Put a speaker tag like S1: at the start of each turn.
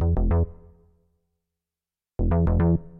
S1: Thank you.